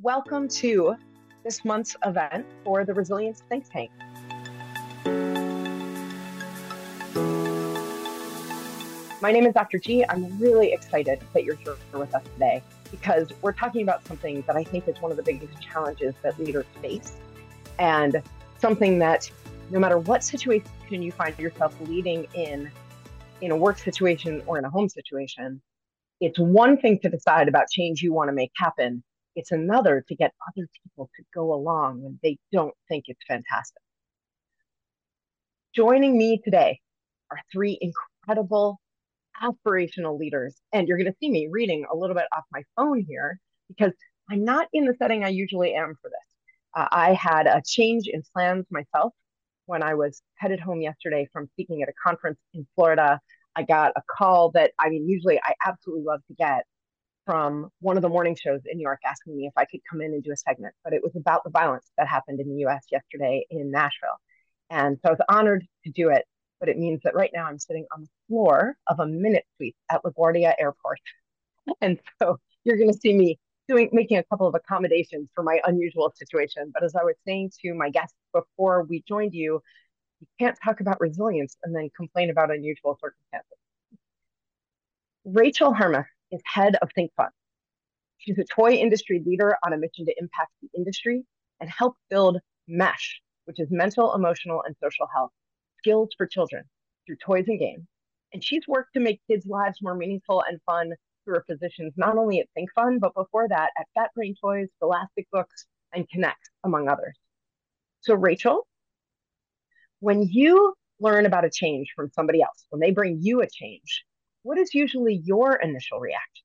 Welcome to this month's event for the Resilience Think Tank. My name is Dr. G. I'm really excited that you're here with us today because we're talking about something that I think is one of the biggest challenges that leaders face and something that no matter what situation you find yourself leading in in a work situation or in a home situation, it's one thing to decide about change you want to make happen. It's another to get other people to go along when they don't think it's fantastic. Joining me today are three incredible aspirational leaders. And you're going to see me reading a little bit off my phone here because I'm not in the setting I usually am for this. Uh, I had a change in plans myself when I was headed home yesterday from speaking at a conference in Florida. I got a call that I mean, usually I absolutely love to get from one of the morning shows in New York asking me if I could come in and do a segment, but it was about the violence that happened in the US yesterday in Nashville. And so I was honored to do it, but it means that right now I'm sitting on the floor of a minute suite at LaGuardia Airport. And so you're going to see me doing making a couple of accommodations for my unusual situation. But as I was saying to my guests before we joined you, you can't talk about resilience and then complain about unusual circumstances. Rachel Hermes is head of Think Fun. She's a toy industry leader on a mission to impact the industry and help build MESH, which is mental, emotional, and social health skills for children through toys and games. And she's worked to make kids' lives more meaningful and fun through her positions, not only at Think Fun, but before that at Fat Brain Toys, Scholastic Books, and K'NEX, among others. So, Rachel, when you learn about a change from somebody else, when they bring you a change, what is usually your initial reaction?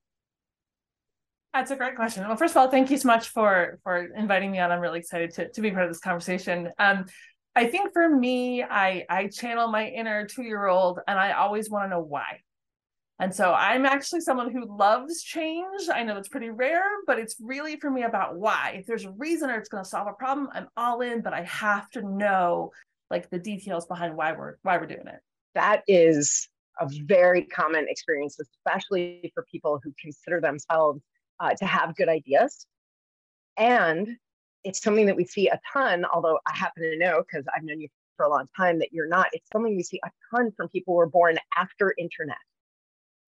That's a great question. Well, first of all, thank you so much for for inviting me on. I'm really excited to, to be part of this conversation. Um, I think for me, I I channel my inner two year old, and I always want to know why. And so I'm actually someone who loves change. I know it's pretty rare, but it's really for me about why. If there's a reason or it's going to solve a problem, I'm all in, but I have to know like the details behind why we're why we're doing it. That is a very common experience, especially for people who consider themselves uh, to have good ideas. And it's something that we see a ton, although I happen to know because I've known you for a long time that you're not. It's something we see a ton from people who were born after internet.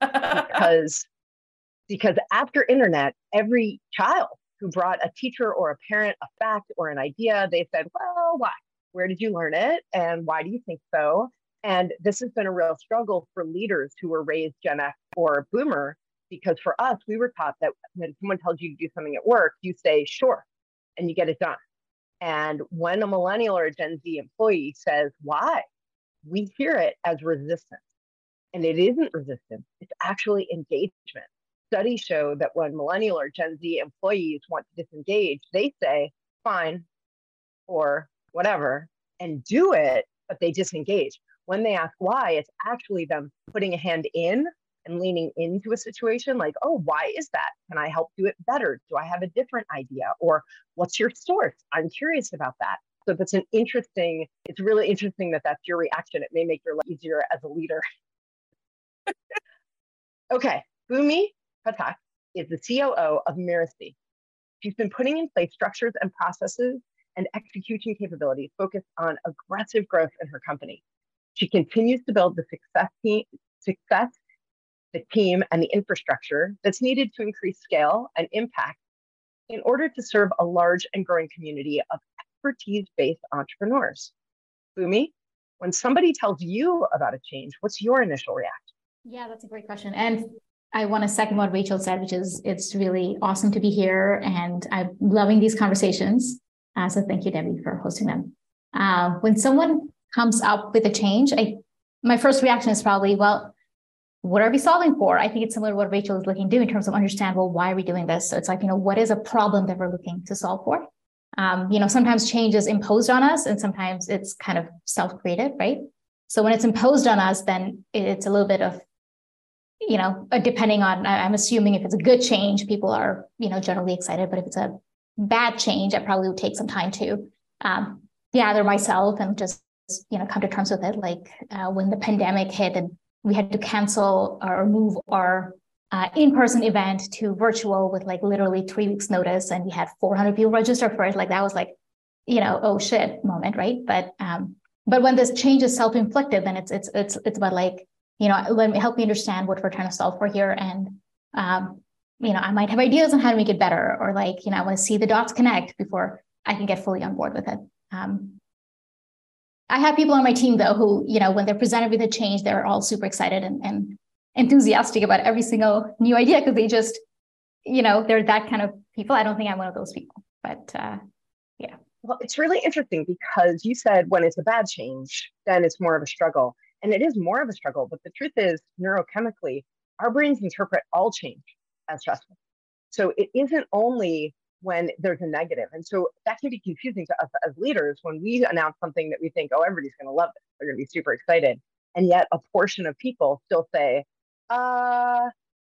because because after internet, every child who brought a teacher or a parent a fact or an idea, they said, Well, why? Where did you learn it? And why do you think so? And this has been a real struggle for leaders who were raised Gen X or Boomer, because for us, we were taught that when someone tells you to do something at work, you say, sure, and you get it done. And when a millennial or a Gen Z employee says, why? We hear it as resistance. And it isn't resistance, it's actually engagement. Studies show that when millennial or Gen Z employees want to disengage, they say, fine, or whatever, and do it, but they disengage. When they ask why, it's actually them putting a hand in and leaning into a situation like, oh, why is that? Can I help do it better? Do I have a different idea? Or what's your source? I'm curious about that. So that's an interesting, it's really interesting that that's your reaction. It may make your life easier as a leader. okay, Bhumi Pathak is the COO of Mirasee. She's been putting in place structures and processes and execution capabilities focused on aggressive growth in her company. She continues to build the success team, success the team, and the infrastructure that's needed to increase scale and impact in order to serve a large and growing community of expertise based entrepreneurs. Bhumi, when somebody tells you about a change, what's your initial reaction? Yeah, that's a great question. And I want to second what Rachel said, which is it's really awesome to be here and I'm loving these conversations. Uh, so thank you, Debbie, for hosting them. Uh, when someone comes up with a change, I my first reaction is probably, well, what are we solving for? I think it's similar to what Rachel is looking to do in terms of understand, well, why are we doing this? So it's like, you know, what is a problem that we're looking to solve for? Um, you know, sometimes change is imposed on us and sometimes it's kind of self-created, right? So when it's imposed on us, then it's a little bit of, you know, depending on, I'm assuming if it's a good change, people are, you know, generally excited. But if it's a bad change, I probably would take some time to um, gather myself and just, you know, come to terms with it. Like uh, when the pandemic hit and we had to cancel or move our uh, in-person event to virtual with like literally three weeks notice and we had 400 people register for it like that was like you know oh shit moment right but um but when this change is self-inflicted then it's it's it's it's about like you know let me help me understand what we're trying to solve for here and um you know i might have ideas on how to make it better or like you know i want to see the dots connect before i can get fully on board with it um i have people on my team though who you know when they're presented with a change they're all super excited and, and enthusiastic about every single new idea because they just, you know, they're that kind of people. I don't think I'm one of those people, but uh, yeah. Well, it's really interesting because you said when it's a bad change, then it's more of a struggle. And it is more of a struggle. But the truth is, neurochemically, our brains interpret all change as stressful. So it isn't only when there's a negative. And so that can be confusing to us as leaders when we announce something that we think, oh, everybody's going to love this. They're going to be super excited. And yet a portion of people still say, uh,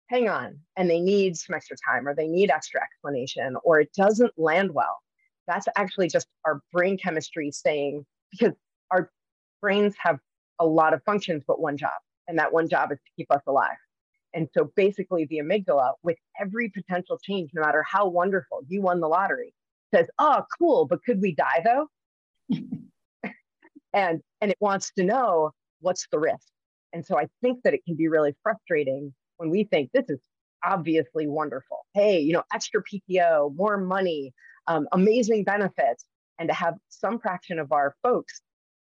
hang on, and they need some extra time or they need extra explanation or it doesn't land well. That's actually just our brain chemistry saying, because our brains have a lot of functions, but one job, and that one job is to keep us alive. And so basically, the amygdala, with every potential change, no matter how wonderful you won the lottery, says, "Oh, cool, but could we die though?" and and it wants to know what's the risk. And so I think that it can be really frustrating when we think this is obviously wonderful. Hey, you know, extra PTO, more money, um, amazing benefits, and to have some fraction of our folks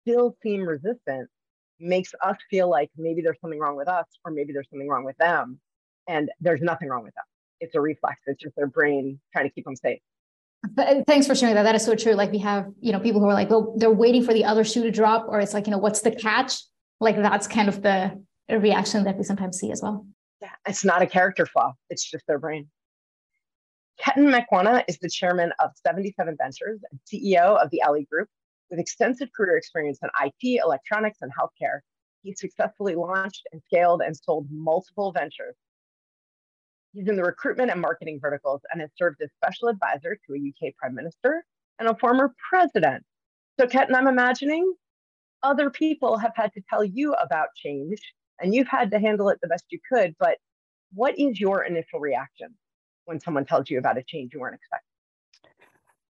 still seem resistant makes us feel like maybe there's something wrong with us or maybe there's something wrong with them. And there's nothing wrong with them. It's a reflex. It's just their brain trying to keep them safe. But thanks for sharing that. That is so true. Like we have, you know, people who are like, well, they're waiting for the other shoe to drop, or it's like, you know, what's the catch? like that's kind of the reaction that we sometimes see as well. Yeah, it's not a character flaw, it's just their brain. Ketan Makwana is the chairman of 77 Ventures CEO of the Ellie Group. With extensive career experience in IT, electronics, and healthcare, he successfully launched and scaled and sold multiple ventures. He's in the recruitment and marketing verticals and has served as special advisor to a UK prime minister and a former president. So, Ketan, I'm imagining other people have had to tell you about change and you've had to handle it the best you could. But what is your initial reaction when someone tells you about a change you weren't expecting?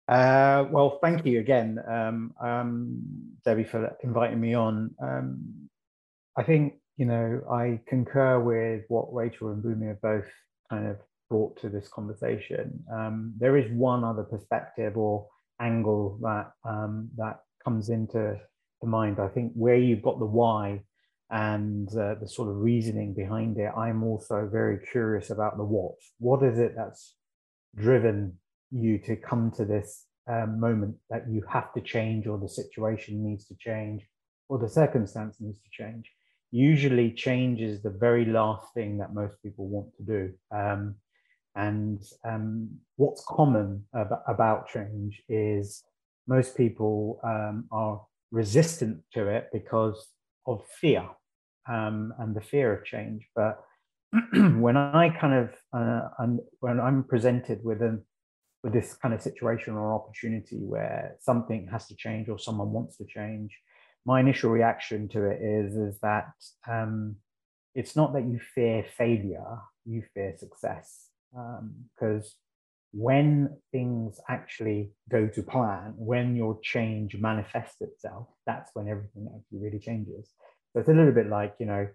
Uh, well, thank you again, um, um, Debbie, for inviting me on. Um, I think, you know, I concur with what Rachel and Bhumi have both kind of brought to this conversation. Um, there is one other perspective or angle that um, that comes into the mind. I think where you've got the why and uh, the sort of reasoning behind it, I'm also very curious about the what. What is it that's driven you to come to this um, moment that you have to change, or the situation needs to change, or the circumstance needs to change? Usually, change is the very last thing that most people want to do. Um, and um, what's common ab- about change is most people um, are resistant to it because of fear um, and the fear of change. But when I kind of uh, when I'm presented with a with this kind of situation or opportunity where something has to change or someone wants to change, my initial reaction to it is is that um, it's not that you fear failure, you fear success because um, when things actually go to plan, when your change manifests itself, that's when everything actually really changes. So it's a little bit like, you know,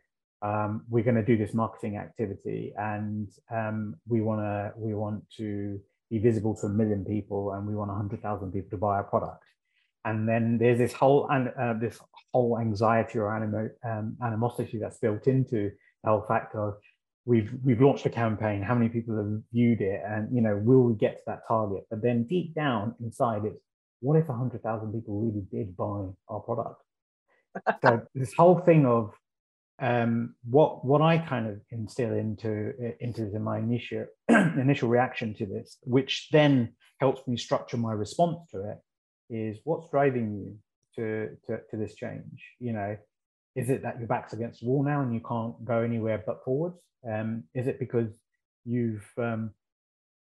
um, we're going to do this marketing activity and um, we want to we want to be visible to a million people and we want 100,000 people to buy our product. And then there's this whole and uh, this whole anxiety or animo, um, animosity that's built into the whole fact of we've we've launched a campaign how many people have viewed it? And you know will we get to that target? But then deep down inside it's what if 100000 people really did buy our product? So this whole thing of um, what what i kind of instill into into my initial initial reaction to this which then helps me structure my response to it is what's driving you to, to, to this change you know is it that your back's against the wall now and you can't go anywhere but forwards? Um, is it because you've um,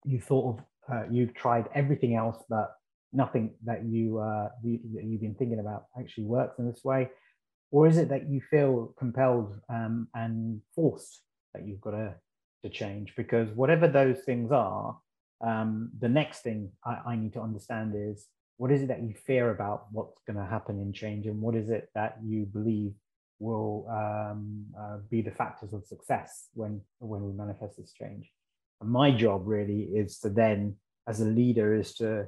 you thought of uh, you've tried everything else but nothing that you uh, you, that you've been thinking about actually works in this way, or is it that you feel compelled um, and forced that you've got to to change? Because whatever those things are, um, the next thing I, I, need to understand is what is it that you fear about what's going to happen in change? And what is it that you believe will um, uh, be the factors of success when when we manifest this change? And my job really is to then as a leader is to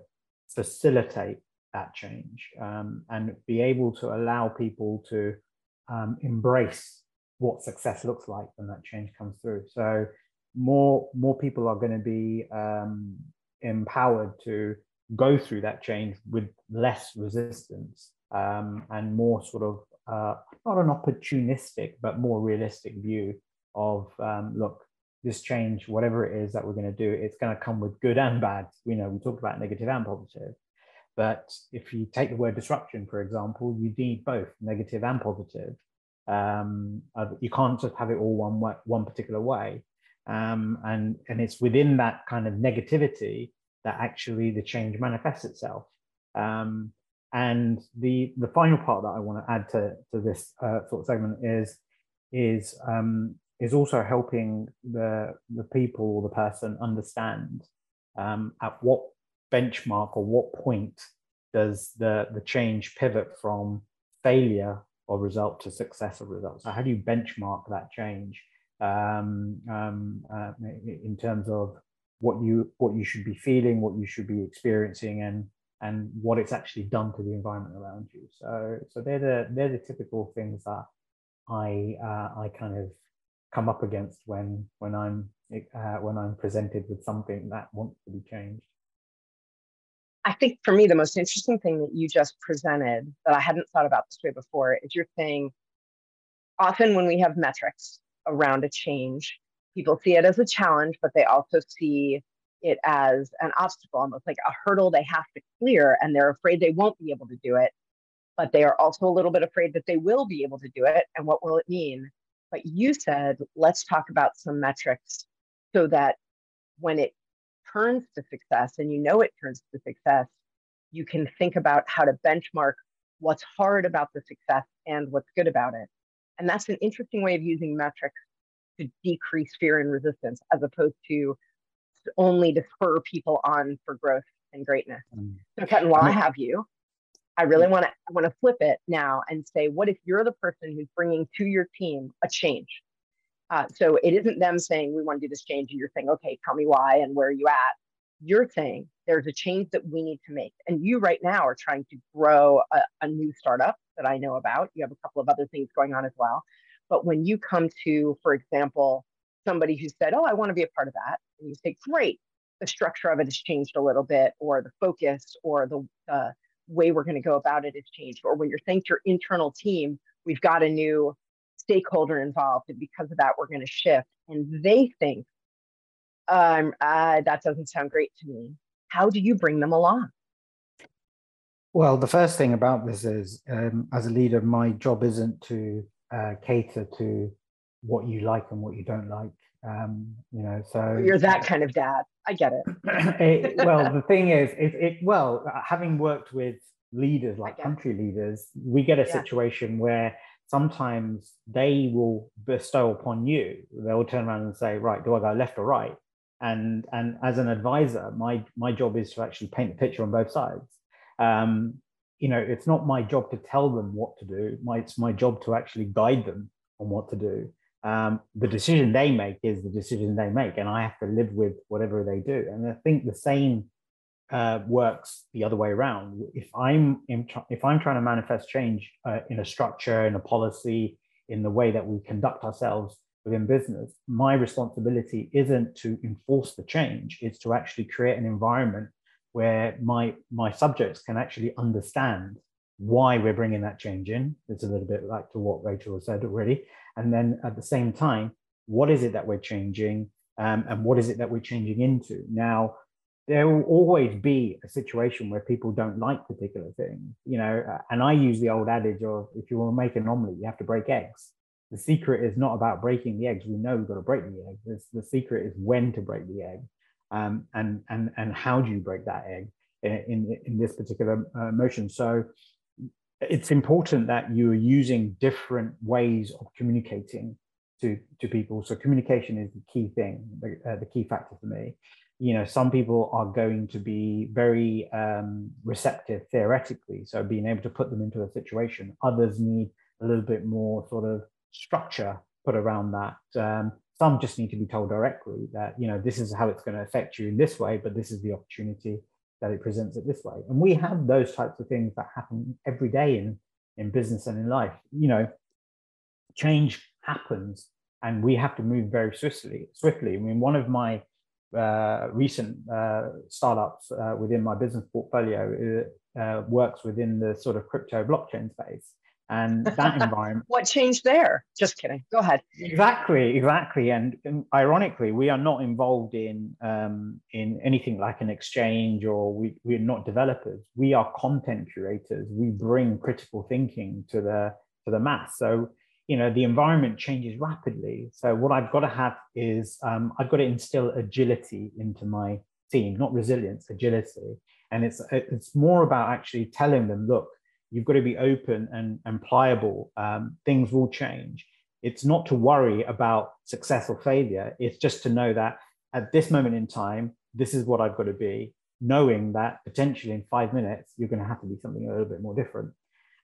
facilitate that change um, and be able to allow people to um, embrace what success looks like when that change comes through. So more more people are going to be um, empowered to go through that change with less resistance um, and more sort of uh, not an opportunistic but more realistic view of um, look this change whatever it is that we're going to do it's going to come with good and bad. You know we talked about negative and positive but if you take the word disruption for example you need both negative and positive um, uh, you can't just have it all one way, one particular way um, and and it's within that kind of negativity that actually the change manifests itself. Um, and the the final part that I want to add to to this uh, sort of segment is is um, is also helping the the people or the person understand um, at what benchmark or what point does the the change pivot from failure or result to success of result. So how do you benchmark that change? um, um, uh, in terms of what you what you should be feeling, what you should be experiencing, and and what it's actually done to the environment around you. So so they're the they're the typical things that I uh, I kind of come up against when when I'm uh, when I'm presented with something that wants to be changed. I think for me, the most interesting thing that you just presented that I hadn't thought about this way before is you're saying often when we have metrics, around a change. People see it as a challenge, but they also see it as an obstacle, almost like a hurdle they have to clear, and they're afraid they won't be able to do it. But they are also a little bit afraid that they will be able to do it. And what will it mean? But you said, let's talk about some metrics so that when it turns to success and you know it turns to success, you can think about how to benchmark what's hard about the success and what's good about it. And that's an interesting way of using metrics to decrease fear and resistance as opposed to only to spur people on for growth and greatness. Mm. So, Ketan, while I have you, I really want to I want to flip it now and say, what if you're the person who's bringing to your team a change? Uh, so it isn't them saying we want to do this change, and you're saying, okay, tell me why and where are you at? You're saying there's a change that we need to make, and you right now are trying to grow a, a new startup that I know about. You have a couple of other things going on as well. But when you come to, for example, somebody who said, Oh, I want to be a part of that, and you say, Great, the structure of it has changed a little bit, or the focus, or the uh, way we're going to go about it has changed. Or when you're saying to your internal team, we've got a new stakeholder involved, and because of that, we're going to shift. And they think, um, uh, that doesn't sound great to me. How do you bring them along? Well, the first thing about this is, um, as a leader, my job isn't to uh, cater to what you like and what you don't like. Um, you know, so you're that kind of dad. I get it. it well, the thing is, it, it well, having worked with leaders like country leaders, we get a yeah. situation where sometimes they will bestow upon you. They'll turn around and say, "Right, do I go left or right?" And and as an advisor, my my job is to actually paint the picture on both sides um, you know, it's not my job to tell them what to do. My, it's my job to actually guide them on what to do. Um, the decision they make is the decision they make, and I have to live with whatever they do. And I think the same uh, works the other way around. If I'm if I'm trying to manifest change uh, in a structure, in a policy, in the way that we conduct ourselves within business, my responsibility isn't to enforce the change; it's to actually create an environment where my my subjects can actually understand why we're bringing that change in. It's a little bit like to what Rachel said already. And then at the same time, what is it that we're changing um, and what is it that we're changing into? Now, there will always be a situation where people don't like particular things, you know, and I use the old adage of if you want to make an omelet, you have to break eggs. The secret is not about breaking the eggs. We know we've got to break the eggs. The secret is when to break the egg um, and and and how do you break that egg in in this particular uh, motion so it's important that you are using different ways of communicating to to people. So communication is the key thing, the, uh, the key factor for me. You know, some people are going to be very um, receptive theoretically, so being able to put them into a situation. Others need a little bit more sort of structure put around that. Um, some just need to be told directly that you know this is how it's going to affect you in this way, but this is the opportunity that it presents it this way. And we have those types of things that happen every day in in business and in life. You know, change happens and we have to move very swiftly. Swiftly. I mean, one of my uh, recent uh, startups uh, within my business portfolio uh, uh, works within the sort of crypto blockchain space. And that environment. what changed there? Just kidding. Go ahead. Exactly, exactly. And, and ironically, we are not involved in um, in anything like an exchange, or we we're not developers. We are content curators. We bring critical thinking to the to the mass. So you know the environment changes rapidly. So what i've got to have is um, i've got to instill agility into my team not resilience agility. And it's it's more about actually telling them look you've got to be open and, and pliable. Um, things will change. It's not to worry about success or failure. It's just to know that at this moment in time this is what i've got to be knowing that potentially in five minutes you're going to have to be something a little bit more different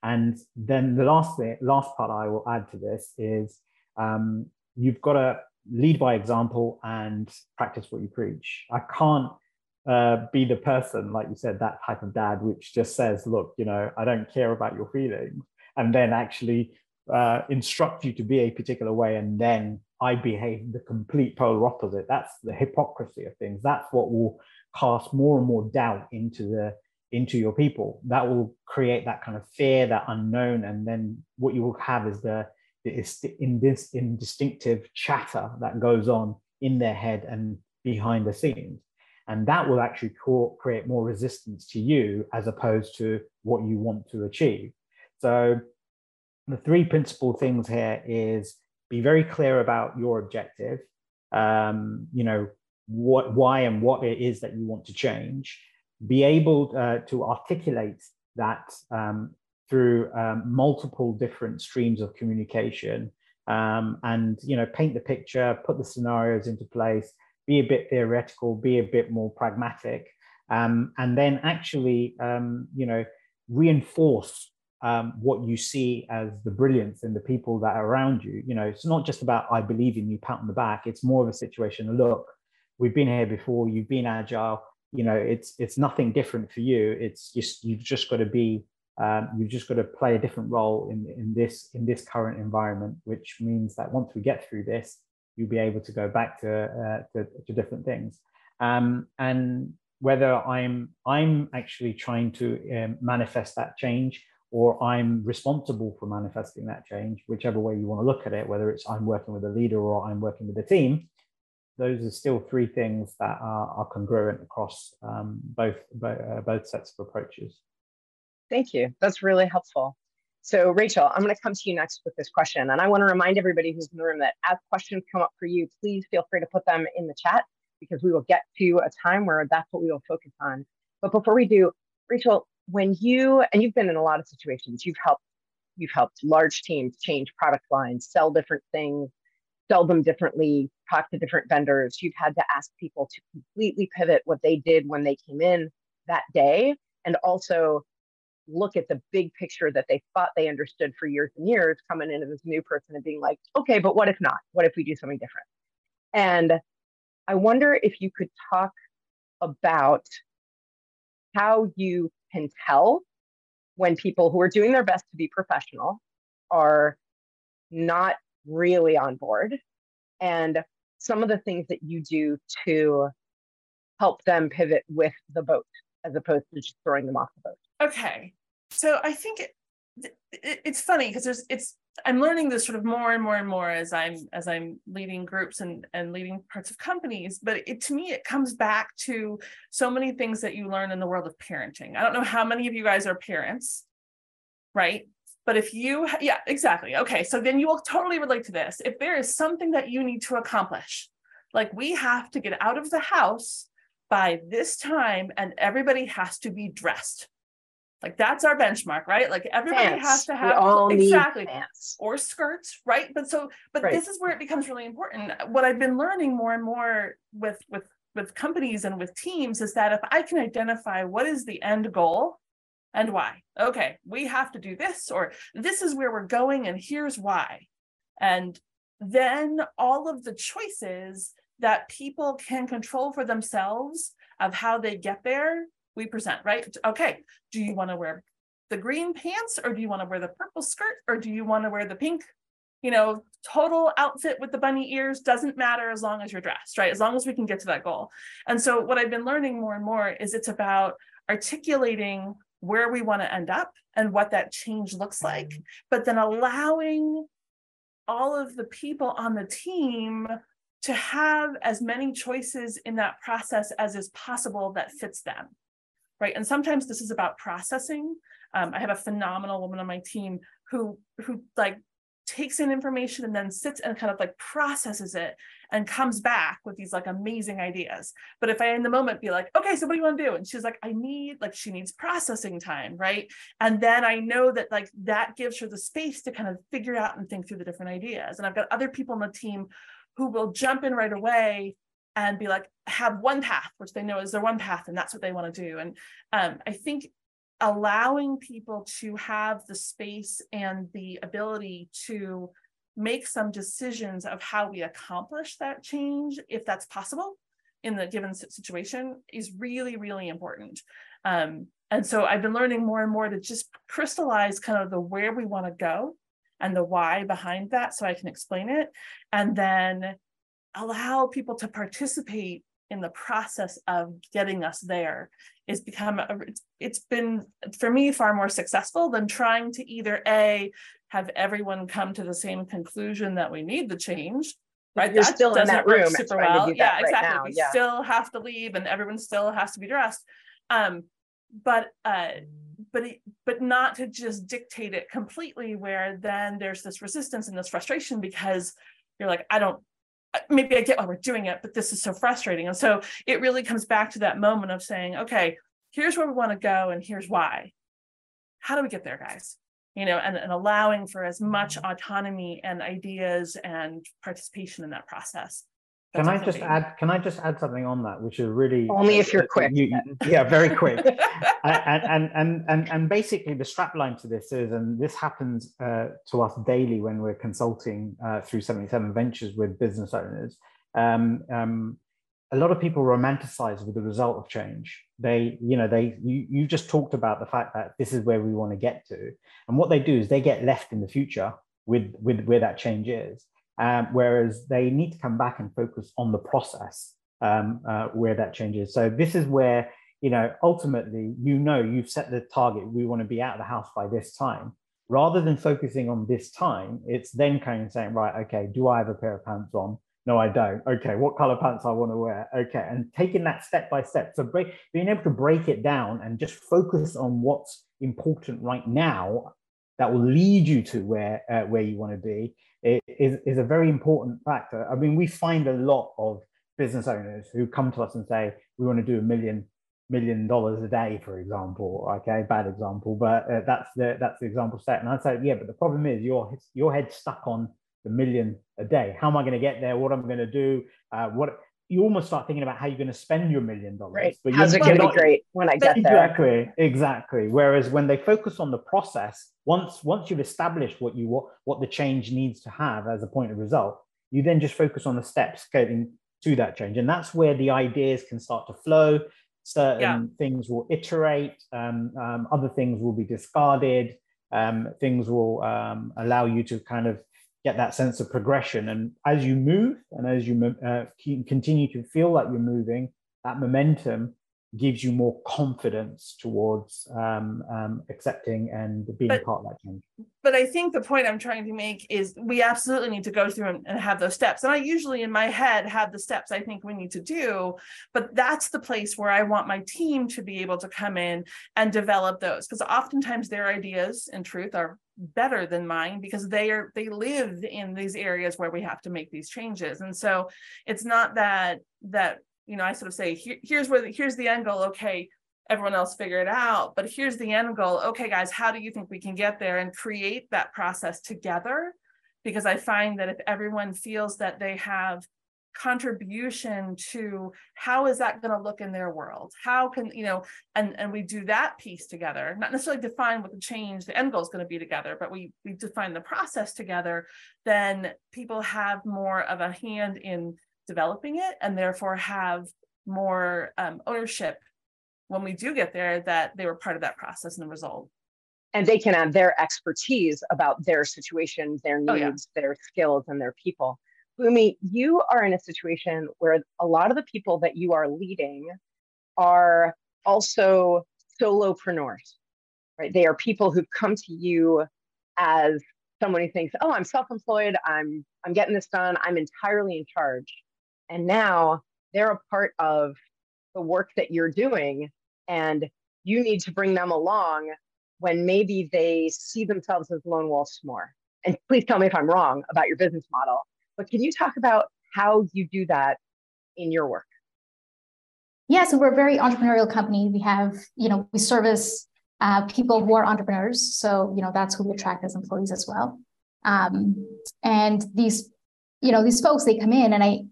and then the last thing, last part I will add to this is um, you've got to lead by example and practice what you preach. I can't uh, be the person, like you said, that type of dad, which just says, look, you know, I don't care about your feelings, and then actually uh, instruct you to be a particular way, and then I behave the complete polar opposite. That's the hypocrisy of things. That's what will cast more and more doubt into the into your people. That will create that kind of fear that unknown and then what you will have is the, the in this indistinctive chatter that goes on in their head and behind the scenes. And that will actually create more resistance to you as opposed to what you want to achieve. So the three principal things here is be very clear about your objective um, you know what why and what it is that you want to change be able uh, to articulate that um, through um, multiple different streams of communication um, and you know paint the picture put the scenarios into place be a bit theoretical be a bit more pragmatic um, and then actually um, you know reinforce um, what you see as the brilliance in the people that are around you. You know it's not just about i believe in you pat on the back. It's more of a situation look we've been here before you've been agile you know it's it's nothing different for you. It's just you've just got to be um, you've just got to play a different role in in this in this current environment which means that once we get through this you'll be able to go back to uh, to, to, different things. Um, and whether i'm i'm actually trying to um, manifest that change or i'm responsible for manifesting that change whichever way you want to look at it whether it's i'm working with a leader or i'm working with a team those are still three things that are, are congruent across um, both, uh, both sets of approaches. Thank you. That's really helpful. So Rachel, I'm going to come to you next with this question. And I want to remind everybody who's in the room that as questions come up for you, please feel free to put them in the chat because we will get to a time where that's what we will focus on. But before we do, Rachel, when you, and you've been in a lot of situations, you've helped, you've helped large teams change product lines, sell different things, sell them differently, talk to different vendors. You've had to ask people to completely pivot what they did when they came in that day and also look at the big picture that they thought they understood for years and years coming into this new person and being like, okay, but what if not? What if we do something different? And I wonder if you could talk about how you can tell when people who are doing their best to be professional are not really on board and some of the things that you do to help them pivot with the boat as opposed to just throwing them off the boat. Okay. So I think it, it, it's funny because there's it's I'm learning this sort of more and more and more as I'm as I'm leading groups and and leading parts of companies. But it to me it comes back to so many things that you learn in the world of parenting. I don't know how many of you guys are parents, right? But if you, yeah, exactly. Okay. So then you will totally relate to this. If there is something that you need to accomplish, like we have to get out of the house by this time and everybody has to be dressed. Like that's our benchmark, right? Like everybody Pants. has to have exactly pants. or skirts, right? But so, but Right. this is where it becomes really important. What I've been learning more and more with with with companies and with teams is that if I can identify what is the end goal and why, okay, we have to do this, or this is where we're going, and here's why. And then all of the choices that people can control for themselves of how they get there, we present, right? Okay, do you want to wear the green pants or do you want to wear the purple skirt or do you want to wear the pink you know total outfit with the bunny ears doesn't matter as long as you're dressed right as long as we can get to that goal and so what i've been learning more and more is it's about articulating where we want to end up and what that change looks like. But then allowing all of the people on the team to have as many choices in that process as is possible that fits them right? And sometimes this is about processing. Um, i have a phenomenal woman on my team who who like takes in information and then sits and kind of like processes it and comes back with these like amazing ideas. But if i in the moment be like okay so what do you want to do? And she's like i need like she needs processing time right? And then i know that like that gives her the space to kind of figure out and think through the different ideas. And i've got other people on the team who will jump in right away and be like have one path which they know is their one path and that's what they want to do. And um, i think allowing people to have the space and the ability to make some decisions of how we accomplish that change if that's possible in the given situation is really really important. Um, and so i've been learning more and more to just crystallize kind of the where we want to go and the why behind that so i can explain it. And then allow people to participate in the process of getting us there is become a, it's, it's been for me far more successful than trying to either a have everyone come to the same conclusion that we need the change right? You're still in doesn't that work room super well. yeah right exactly. now, we yeah. still have to leave and everyone still has to be dressed. Um but uh but it, but not to just dictate it completely where then there's this resistance and this frustration because you're like i don't Uh, maybe i get why we're doing it but this is so frustrating. And so it really comes back to that moment of saying okay here's where we want to go and here's why. How do we get there guys? You know and, and allowing for as much mm-hmm. autonomy and ideas and participation in that process Can I just add? Can I just add something on that, which is really Only if you're uh, quick, you- you- yeah, very quick. and, and and and and basically the strapline to this is, and this happens uh, to us daily when we're consulting uh, through 77 Ventures with business owners. Um, um, a lot of people romanticize with the result of change. They, you know, they you you just talked about the fact that this is where we want to get to, and what they do is they get left in the future with with where that change is. Um, whereas they need to come back and focus on the process um, uh, where that changes. So this is where you know ultimately you know you've set the target. We want to be out of the house by this time. Rather than focusing on this time, it's then kind of saying, right, okay, do I have a pair of pants on? No, I don't. Okay, what color pants I want to wear? Okay, and taking that step by step. So break, being able to break it down and just focus on what's important right now that will lead you to where uh, where you want to be is, is a very important factor. I mean, we find a lot of business owners who come to us and say, we want to do a million million dollars a day, for example. Okay, bad example, but uh, that's the that's the example set. And I say, yeah, but the problem is your your head's stuck on the million a day. How am I going to get there? What am I going to do? Uh, what you almost start thinking about how you're going to spend your million dollars. Right. But How's it going to be great when I get there? exactly exactly whereas when they focus on the process once once you've established what you what what the change needs to have as a point of result you then just focus on the steps getting to that change and that's where the ideas can start to flow certain Yeah. things will iterate um, um, other things will be discarded um, things will um, allow you to kind of get that sense of progression and as you move and as you uh, continue to feel like you're moving that momentum gives you more confidence towards um, um, accepting and being But- part of that change. but I think the point I'm trying to make is we absolutely need to go through and, and have those steps. And I usually in my head have the steps I think we need to do, but that's the place where I want my team to be able to come in and develop those because oftentimes their ideas in truth are better than mine because they are they live in these areas where we have to make these changes. And so it's not that that you know I sort of say here, here's where the, here's the end goal. Okay, everyone else figure it out. But here's the end goal. Okay, guys, how do you think we can get there and create that process together? Because I find that if everyone feels that they have contribution to how is that going to look in their world? How can you know and and we do that piece together not necessarily define what the change the end goal is going to be together but we we define the process together then people have more of a hand in developing it and therefore have more um, ownership when we do get there that they were part of that process and the result. And they can add their expertise about their situation their needs oh, yeah. their skills and their people Bhumi, you are in a situation where a lot of the people that you are leading are also solopreneurs, right? They are people who've come to you as someone who thinks, "Oh, I'm self-employed. I'm I'm getting this done. I'm entirely in charge." And now they're a part of the work that you're doing and you need to bring them along when maybe they see themselves as lone wolves more. And please tell me if I'm wrong about your business model. But can you talk about how you do that in your work? Yeah, so we're a very entrepreneurial company. We have, you know, we service uh, people who are entrepreneurs. So, you know, that's who we attract as employees as well. Um, and these, you know, these folks, they come in and I,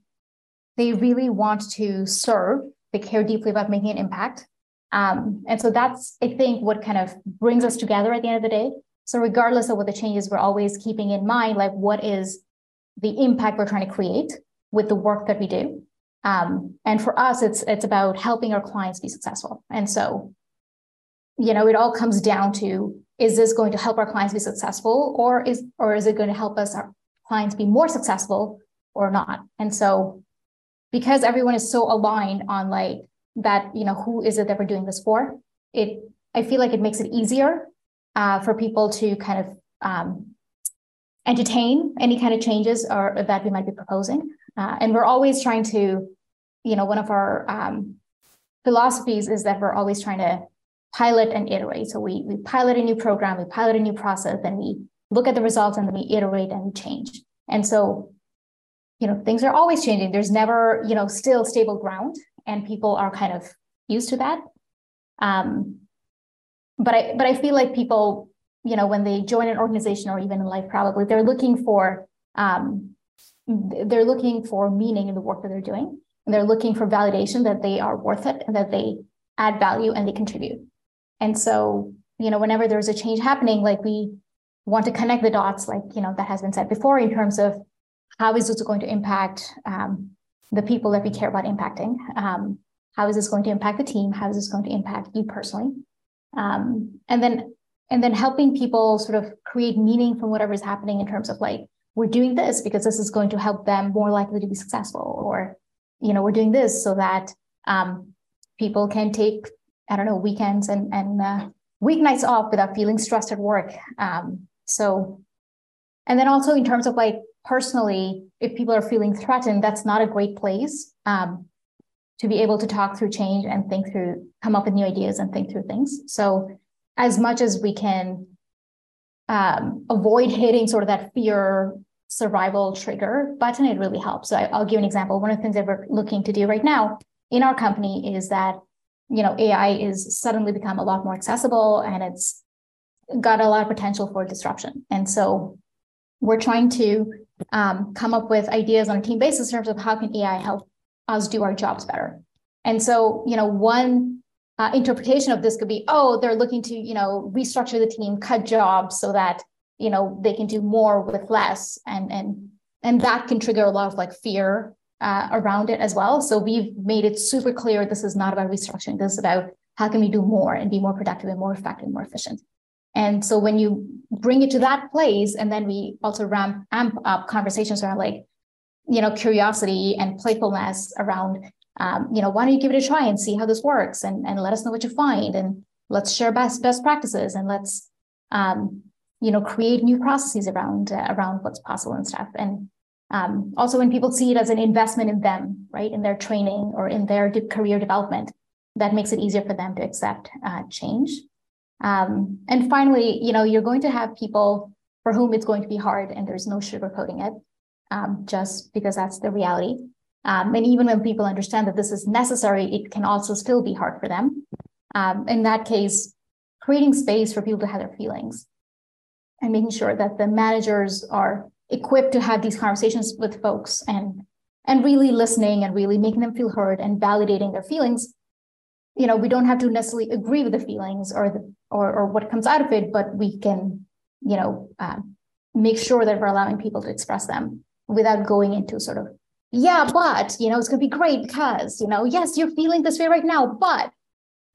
they really want to serve. They care deeply about making an impact. Um, and so that's, I think, what kind of brings us together at the end of the day. So regardless of what the changes, we're always keeping in mind, like what is the impact we're trying to create with the work that we do. Um, and for us, it's it's about helping our clients be successful. And so, you know, it all comes down to is this going to help our clients be successful, or is or is it going to help us our clients be more successful or not? And so, because everyone is so aligned on like that, you know, who is it that we're doing this for? It I feel like it makes it easier uh, for people to kind of um, entertain any kind of changes or that we might be proposing. Uh, and we're always trying to, you know, one of our um, philosophies is that we're always trying to pilot and iterate. So we we pilot a new program, we pilot a new process, then we look at the results and then we iterate and we change. And so, you know, things are always changing. There's never, you know, still stable ground, and people are kind of used to that. Um, but I but I feel like people you know, when they join an organization or even in life, probably they're looking for um, they're looking for meaning in the work that they're doing, and they're looking for validation that they are worth it and that they add value and they contribute. And so, you know, whenever there's a change happening, like we want to connect the dots, like you know, that has been said before, in terms of how is this going to impact um, the people that we care about impacting. Um, how is this going to impact the team? How is this going to impact you personally? Um, and then and then helping people sort of create meaning from whatever is happening in terms of like we're doing this because this is going to help them more likely to be successful or you know we're doing this so that um, people can take i don't know weekends and and uh, weeknights off without feeling stressed at work. Um, so and then also in terms of like personally if people are feeling threatened that's not a great place um, to be able to talk through change and think through come up with new ideas and think through things. So as much as we can um, avoid hitting sort of that fear survival trigger button, it really helps. So I, will give an example. One of the things that we're looking to do right now in our company is that you know AI is suddenly become a lot more accessible and it's got a lot of potential for disruption. And so we're trying to um, come up with ideas on a team basis in terms of how can AI help us do our jobs better. And so, you know, one uh, interpretation of this could be, oh, they're looking to, you know, restructure the team, cut jobs so that, you know, they can do more with less. And, and, and that can trigger a lot of like fear uh, around it as well. So we've made it super clear this is not about restructuring. This is about how can we do more and be more productive and more effective and more efficient. And so when you bring it to that place, and then we also ramp amp up conversations around like, you know, curiosity and playfulness around um, you know, why don't you give it a try and see how this works and, and let us know what you find and let's share best best practices and let's um, you know create new processes around uh, around what's possible and stuff. And um, also when people see it as an investment in them right in their training or in their de- career development that makes it easier for them to accept uh, change. Um, and finally you know you're going to have people for whom it's going to be hard and there's no sugarcoating it um, just because that's the reality um, and even when people understand that this is necessary, it can also still be hard for them. Um, in that case, creating space for people to have their feelings and making sure that the managers are equipped to have these conversations with folks and and really listening and really making them feel heard and validating their feelings you know we don't have to necessarily agree with the feelings or the or, or what comes out of it but we can you know uh, make sure that we're allowing people to express them without going into sort of yeah but you know it's going to be great because you know yes you're feeling this way right now but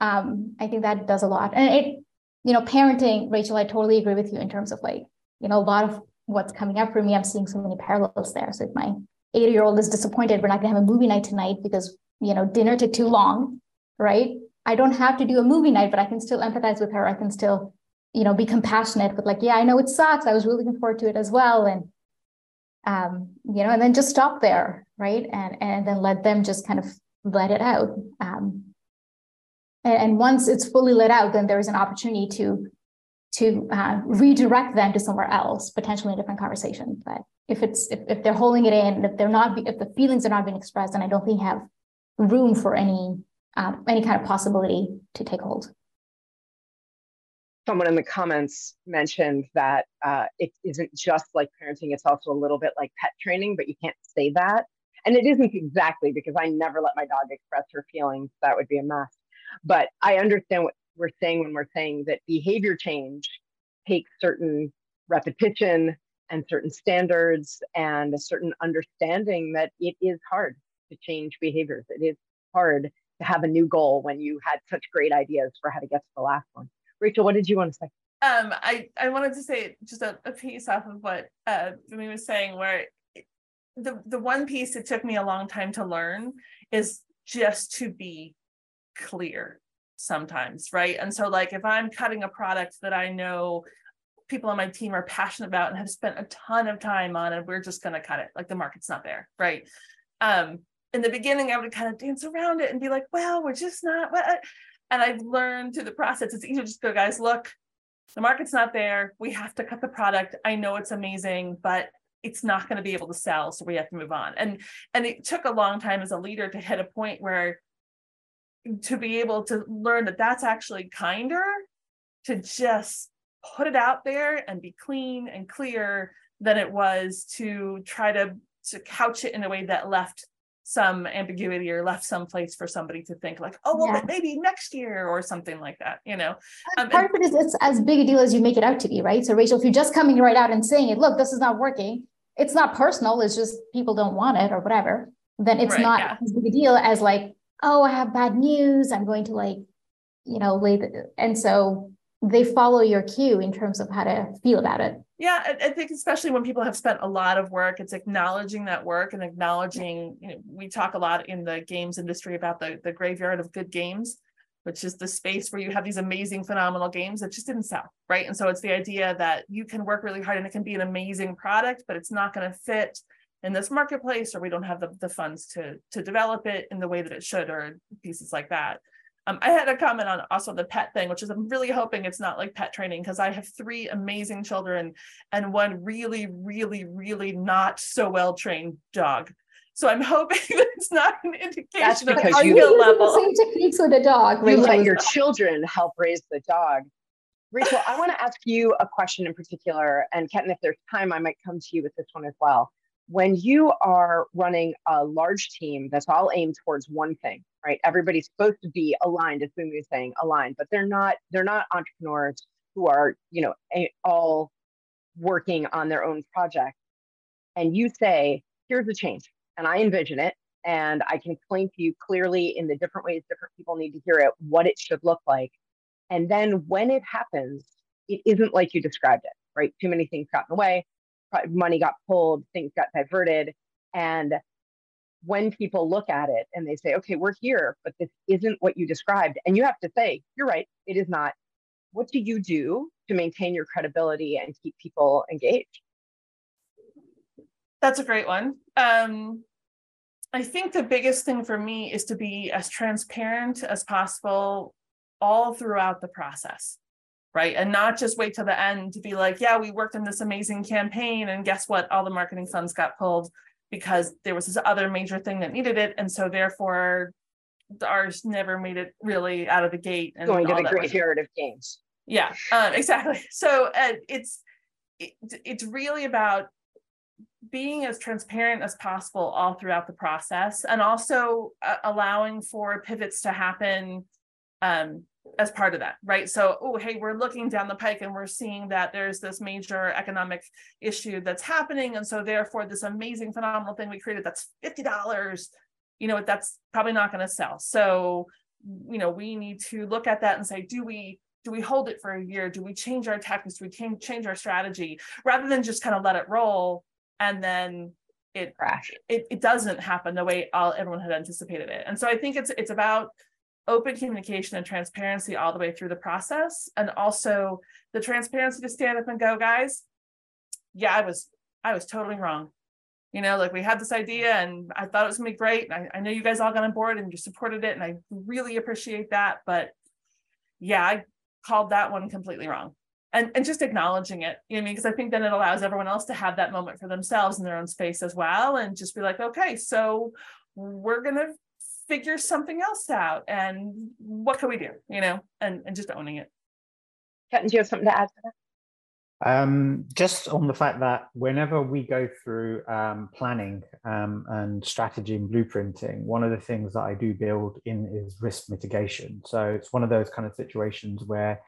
um, i think that does a lot. And it you know parenting rachel i totally agree with you in terms of like you know a lot of what's coming up for me i'm seeing so many parallels there. So if my eight year old is disappointed we're not going to have a movie night tonight because you know dinner took too long right? I don't have to do a movie night but i can still empathize with her. I can still you know be compassionate but like yeah i know it sucks. I was really looking forward to it as well. And um you know and then just stop there right? And and then let them just kind of let it out. Um and, and once it's fully let out then there is an opportunity to to uh, redirect them to somewhere else potentially a different conversation. But if it's if, if they're holding it in if they're not if the feelings are not being expressed then i don't think have room for any uh, any kind of possibility to take hold someone in the comments mentioned that uh, it isn't just like parenting, it's also a little bit like pet training, but you can't say that. And it isn't exactly because I never let my dog express her feelings. That would be a mess. But I understand what we're saying when we're saying that behavior change takes certain repetition and certain standards and a certain understanding that it is hard to change behaviors. It is hard to have a new goal when you had such great ideas for how to get to the last one. Rachel, what did you want to say? Um, I, I wanted to say just a, a piece off of what uh, Jimmy was saying, where the, the one piece it took me a long time to learn is just to be clear sometimes, right? And so, like, if I'm cutting a product that I know people on my team are passionate about and have spent a ton of time on, and we're just going to cut it, like the market's not there, right? Um, in the beginning, I would kind of dance around it and be like, well, we're just not. What? And I've learned through the process, it's easier to just go, guys, look, the market's not there. We have to cut the product. I know it's amazing, but it's not going to be able to sell. So we have to move on. And and it took a long time as a leader to hit a point where to be able to learn that that's actually kinder to just put it out there and be clean and clear than it was to try to to couch it in a way that left some ambiguity or left some place for somebody to think like, oh, well, yeah. maybe next year or something like that, you know? Um, part and- of it is it's as big a deal as you make it out to be, right? So Rachel, if you're just coming right out and saying it, look, this is not working, it's not personal, it's just people don't want it or whatever, then it's right, not yeah. as big a deal as like, oh, I have bad news, I'm going to like, you know, lay the, and so they follow your cue in terms of how to feel about it. Yeah, I, I, think especially when people have spent a lot of work, it's acknowledging that work and acknowledging. You know, we talk a lot in the games industry about the the graveyard of good games, which is the space where you have these amazing, phenomenal games that just didn't sell, right? And so it's the idea that you can work really hard and it can be an amazing product, but it's not going to fit in this marketplace, or we don't have the, the funds to to develop it in the way that it should, or pieces like that. Um, I had a comment on also the pet thing, which is I'm really hoping it's not like pet training because I have three amazing children and one really, really, really not so well trained dog. So I'm hoping that it's not an indication That's because of you level. The same techniques with a dog. You let your children help raise the dog. Rachel, I want to ask you a question in particular, and Ketan, if there's time, I might come to you with this one as well when you are running a large team that's all aimed towards one thing right? Everybody's supposed to be aligned as Bhumi was saying aligned but they're not they're not entrepreneurs who are you know all working on their own project. And you say here's the change and i envision it and i can explain to you clearly in the different ways different people need to hear it what it should look like. And then when it happens it isn't like you described it right? Too many things got in the way money got pulled, things got diverted. And when people look at it and they say, okay, we're here, but this isn't what you described. And you have to say, you're right, it is not. What do you do to maintain your credibility and keep people engaged? That's a great one. Um, I think the biggest thing for me is to be as transparent as possible all throughout the process right? And not just wait till the end to be like, yeah, we worked on this amazing campaign, and guess what? All the marketing funds got pulled because there was this other major thing that needed it. And so therefore, ours never made it really out of the gate. And Going to the graveyard of games. Yeah, uh, exactly. So uh, it's it, it's really about being as transparent as possible all throughout the process and also uh, allowing for pivots to happen um, as part of that, right? So, oh, hey, we're looking down the pike and we're seeing that there's this major economic issue that's happening. And so, therefore, this amazing, phenomenal thing we created that's $50, you know, that's probably not going to sell. So, you know, we need to look at that and say, do we do we hold it for a year? Do we change our tactics? Do we change change our strategy rather than just kind of let it roll and then it crash? It, it doesn't happen the way all everyone had anticipated it. And so I think it's it's about open communication and transparency all the way through the process. And also the transparency to stand up and go guys. Yeah i was i was totally wrong. You know like we had this idea and i thought it was gonna be great. And I, I know you guys all got on board and you supported it and i really appreciate that. But yeah i called that one completely wrong. And and just acknowledging it you know I mean? Because I think then it allows everyone else to have that moment for themselves in their own space as well and just be like okay so we're gonna figure something else out and what can we do you know and and just owning it Ketan, do you have something to add to that um, just on the fact that whenever we go through um, planning um, and strategy and blueprinting, one of the things that I do build in is risk mitigation. So it's one of those kind of situations where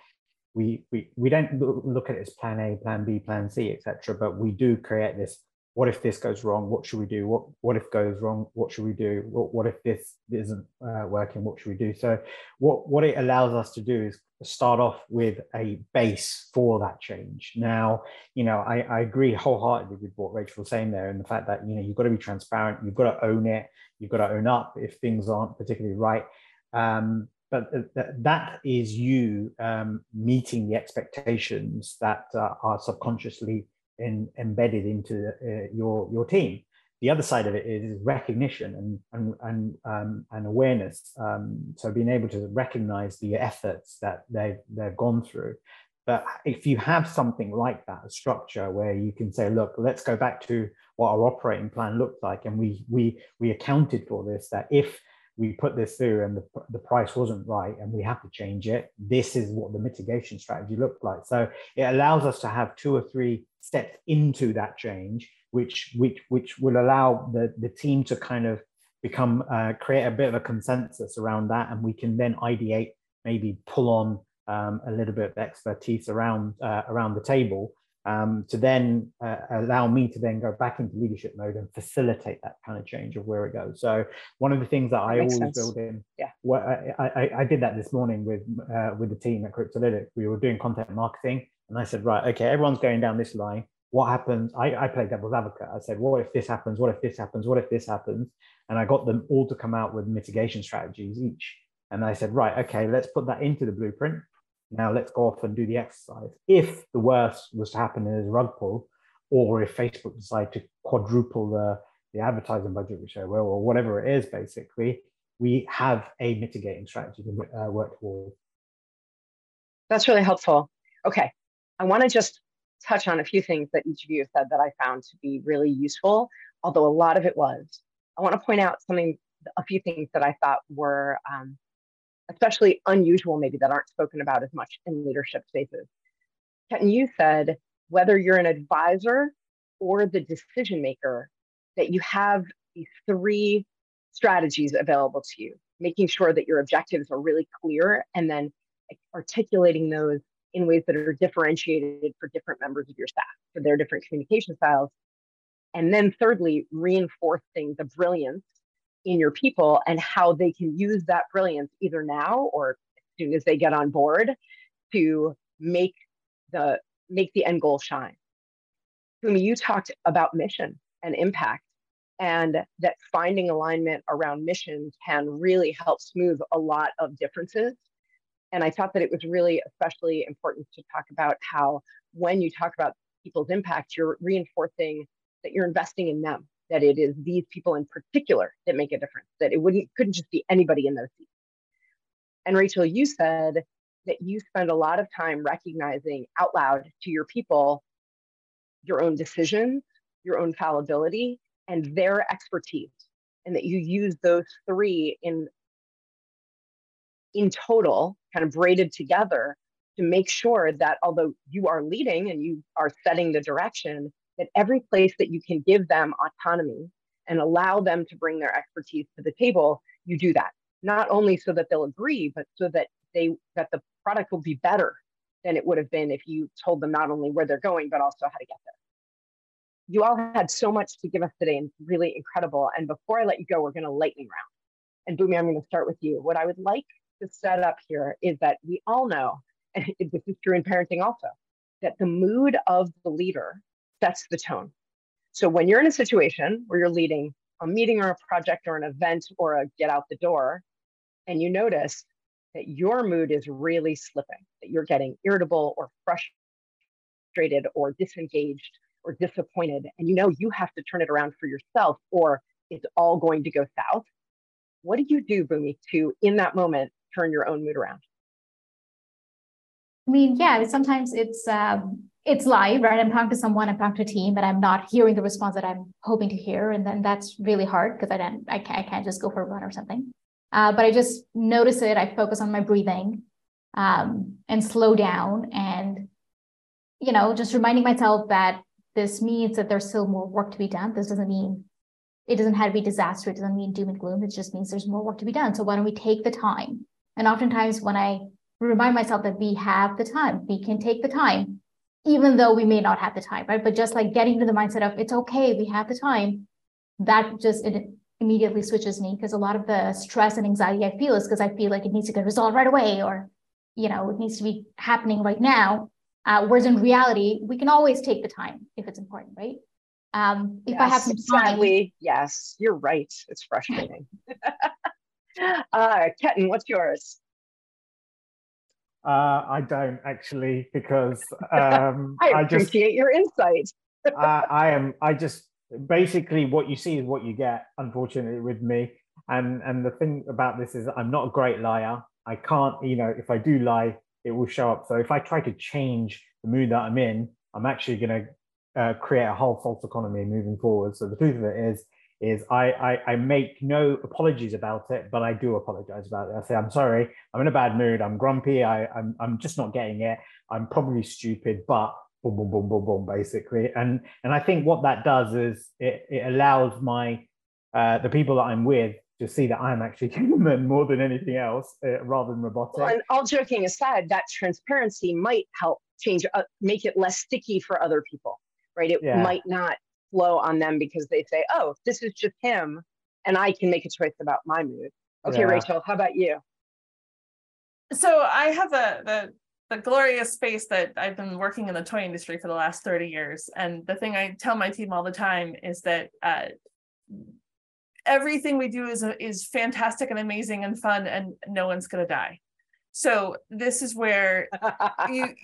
we we, we don't look at it as plan A, plan B, plan C, etc. But we do create this what if this goes wrong? What should we do? What what if goes wrong? What should we do? What, what if this isn't uh, working? What should we do? So what what it allows us to do is start off with a base for that change. Now, you know, I, I agree wholeheartedly with what Rachel was saying there, and the fact that you know you've got to be transparent, you've got to own it, you've got to own up if things aren't particularly right. Um, but that is you um, meeting the expectations that uh, are subconsciously in, embedded into uh, your your team. The other side of it is recognition and and and, um, and awareness. Um, so being able to recognize the efforts that they've they've gone through. But if you have something like that, a structure where you can say, look, let's go back to what our operating plan looked like, and we we we accounted for this. That if we put this through and the, the price wasn't right and we have to change it this is what the mitigation strategy looked like. So it allows us to have two or three steps into that change which which which will allow the the team to kind of become uh, create a bit of a consensus around that. And we can then ideate maybe pull on um, a little bit of expertise around uh, around the table um, to then uh, allow me to then go back into leadership mode and facilitate that kind of change of where it goes. So one of the things that, that I always sense. build in, yeah, well, I, I, I, did that this morning with uh, with the team at Cryptolytic. We were doing content marketing, and I said, right, okay, everyone's going down this line. What happens? I, I played devil's advocate. I said, what if this happens? What if this happens? What if this happens? And I got them all to come out with mitigation strategies each. And I said, right, okay, let's put that into the blueprint now let's go off and do the exercise. If the worst was to happen in a rug pull, or if Facebook decide to quadruple the, the advertising budget, which they will, or whatever it is, basically, we have a mitigating strategy to uh, work towards. That's really helpful. Okay, I want to just touch on a few things that each of you said that I found to be really useful, although a lot of it was. I want to point out something, a few things that I thought were um, especially unusual, maybe that aren't spoken about as much in leadership spaces. Ketan, you said whether you're an advisor or the decision maker, that you have these three strategies available to you, making sure that your objectives are really clear and then articulating those in ways that are differentiated for different members of your staff, for their different communication styles. And then, thirdly, reinforcing the brilliance in your people and how they can use that brilliance either now or as soon as they get on board to make the make the end goal shine. Bhumi, you talked about mission and impact and that finding alignment around mission can really help smooth a lot of differences. And I thought that it was really especially important to talk about how when you talk about people's impact, you're reinforcing that you're investing in them that it is these people in particular that make a difference, that it wouldn't couldn't just be anybody in those seats. And Rachel, you said that you spend a lot of time recognizing out loud to your people your own decisions, your own fallibility, and their expertise, and that you use those three in in total, kind of braided together to make sure that although you are leading and you are setting the direction, that every place that you can give them autonomy and allow them to bring their expertise to the table, you do that. Not only so that they'll agree, but so that they that the product will be better than it would have been if you told them not only where they're going, but also how to get there. You all had so much to give us today and really incredible. And before I let you go, we're going to lightning round. And Bhumi, I'm going to start with you. What I would like to set up here is that we all know, and this is true in parenting also, that the mood of the leader sets the tone. So when you're in a situation where you're leading a meeting or a project or an event or a get out the door, and you notice that your mood is really slipping, that you're getting irritable or frustrated or disengaged or disappointed, and you know you have to turn it around for yourself or it's all going to go south. What do you do, Bhumi, to in that moment turn your own mood around? I mean, yeah, sometimes it's um, it's live, right? I'm talking to someone, I'm talking to a team, but I'm not hearing the response that I'm hoping to hear, and then that's really hard because I don't, I can't, I can't just go for a run or something. Uh, but I just notice it. I focus on my breathing um, and slow down, and you know, just reminding myself that this means that there's still more work to be done. This doesn't mean it doesn't have to be disaster. It doesn't mean doom and gloom. It just means there's more work to be done. So why don't we take the time? And oftentimes, when I remind myself that we have the time, we can take the time, even though we may not have the time, right? But just like getting to the mindset of it's okay, we have the time, that just it immediately switches me because a lot of the stress and anxiety I feel is because I feel like it needs to get resolved right away or, you know, it needs to be happening right now. Uh, whereas in reality, we can always take the time if it's important, right? Um, if yes, I have some time, sadly, yes, you're right. It's frustrating. uh, Ketan, what's yours? Uh, I don't actually because um, I appreciate I just, your insight. I, I am. I just basically what you see is what you get. Unfortunately, with me, and and the thing about this is I'm not a great liar. I can't. You know, if I do lie, it will show up. So if I try to change the mood that I'm in, I'm actually going to uh, create a whole false economy moving forward. So the truth of it is, is I, I, I make no apologies about it, but I do apologize about it. I say I'm sorry. I'm in a bad mood. I'm grumpy. I I'm I'm just not getting it. I'm probably stupid, but boom boom boom boom boom basically. And and I think what that does is it, it allows my uh, the people that I'm with to see that I'm actually human more than anything else, uh, rather than robotic. Well, and all joking aside, that transparency might help change, uh, make it less sticky for other people, right? It yeah. might not flow on them because they say, oh, this is just him and I can make a choice about my mood. Okay, yeah. Rachel, how about you? So I have a the the glorious space that I've been working in the toy industry for the last 30 years. And the thing I tell my team all the time is that uh, everything we do is is fantastic and amazing and fun and no one's going to die. So this is where you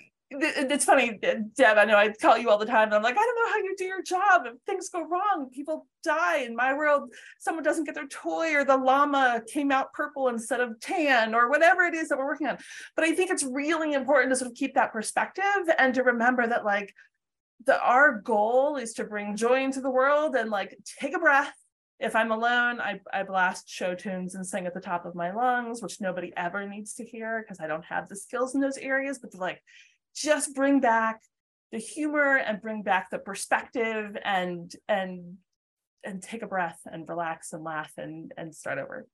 it's funny, uh, Deb. I know I call you all the time, and I'm like, I don't know how you do your job. If things go wrong, people die. In my world, someone doesn't get their toy, or the llama came out purple instead of tan, or whatever it is that we're working on. But I think it's really important to sort of keep that perspective and to remember that, like, the our goal is to bring joy into the world and like take a breath. If I'm alone, I, I blast show tunes and sing at the top of my lungs, which nobody ever needs to hear because I don't have the skills in those areas. But like just bring back the humor and bring back the perspective and and and take a breath and relax and laugh and and start over.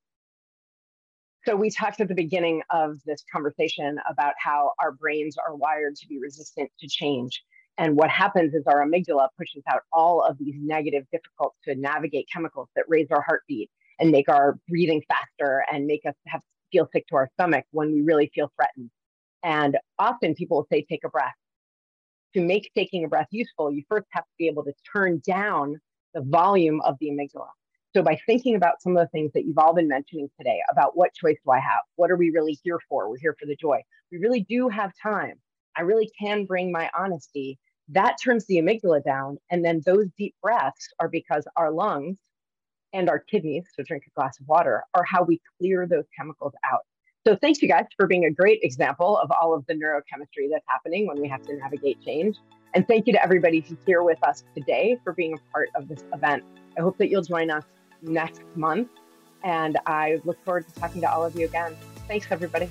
So we talked at the beginning of this conversation about how our brains are wired to be resistant to change. And what happens is our amygdala pushes out all of these negative difficult to navigate chemicals that raise our heartbeat and make our breathing faster and make us have feel sick to our stomach when we really feel threatened and often people will say, take a breath. To make taking a breath useful, you first have to be able to turn down the volume of the amygdala. So, by thinking about some of the things that you've all been mentioning today about what choice do I have? What are we really here for? We're here for the joy. We really do have time. I really can bring my honesty. That turns the amygdala down. And then those deep breaths are because our lungs and our kidneys, so drink a glass of water, are how we clear those chemicals out. So thanks you guys for being a great example of all of the neurochemistry that's happening when we have to navigate change. And thank you to everybody who's here with us today for being a part of this event. I hope that you'll join us next month. And I look forward to talking to all of you again. Thanks, everybody.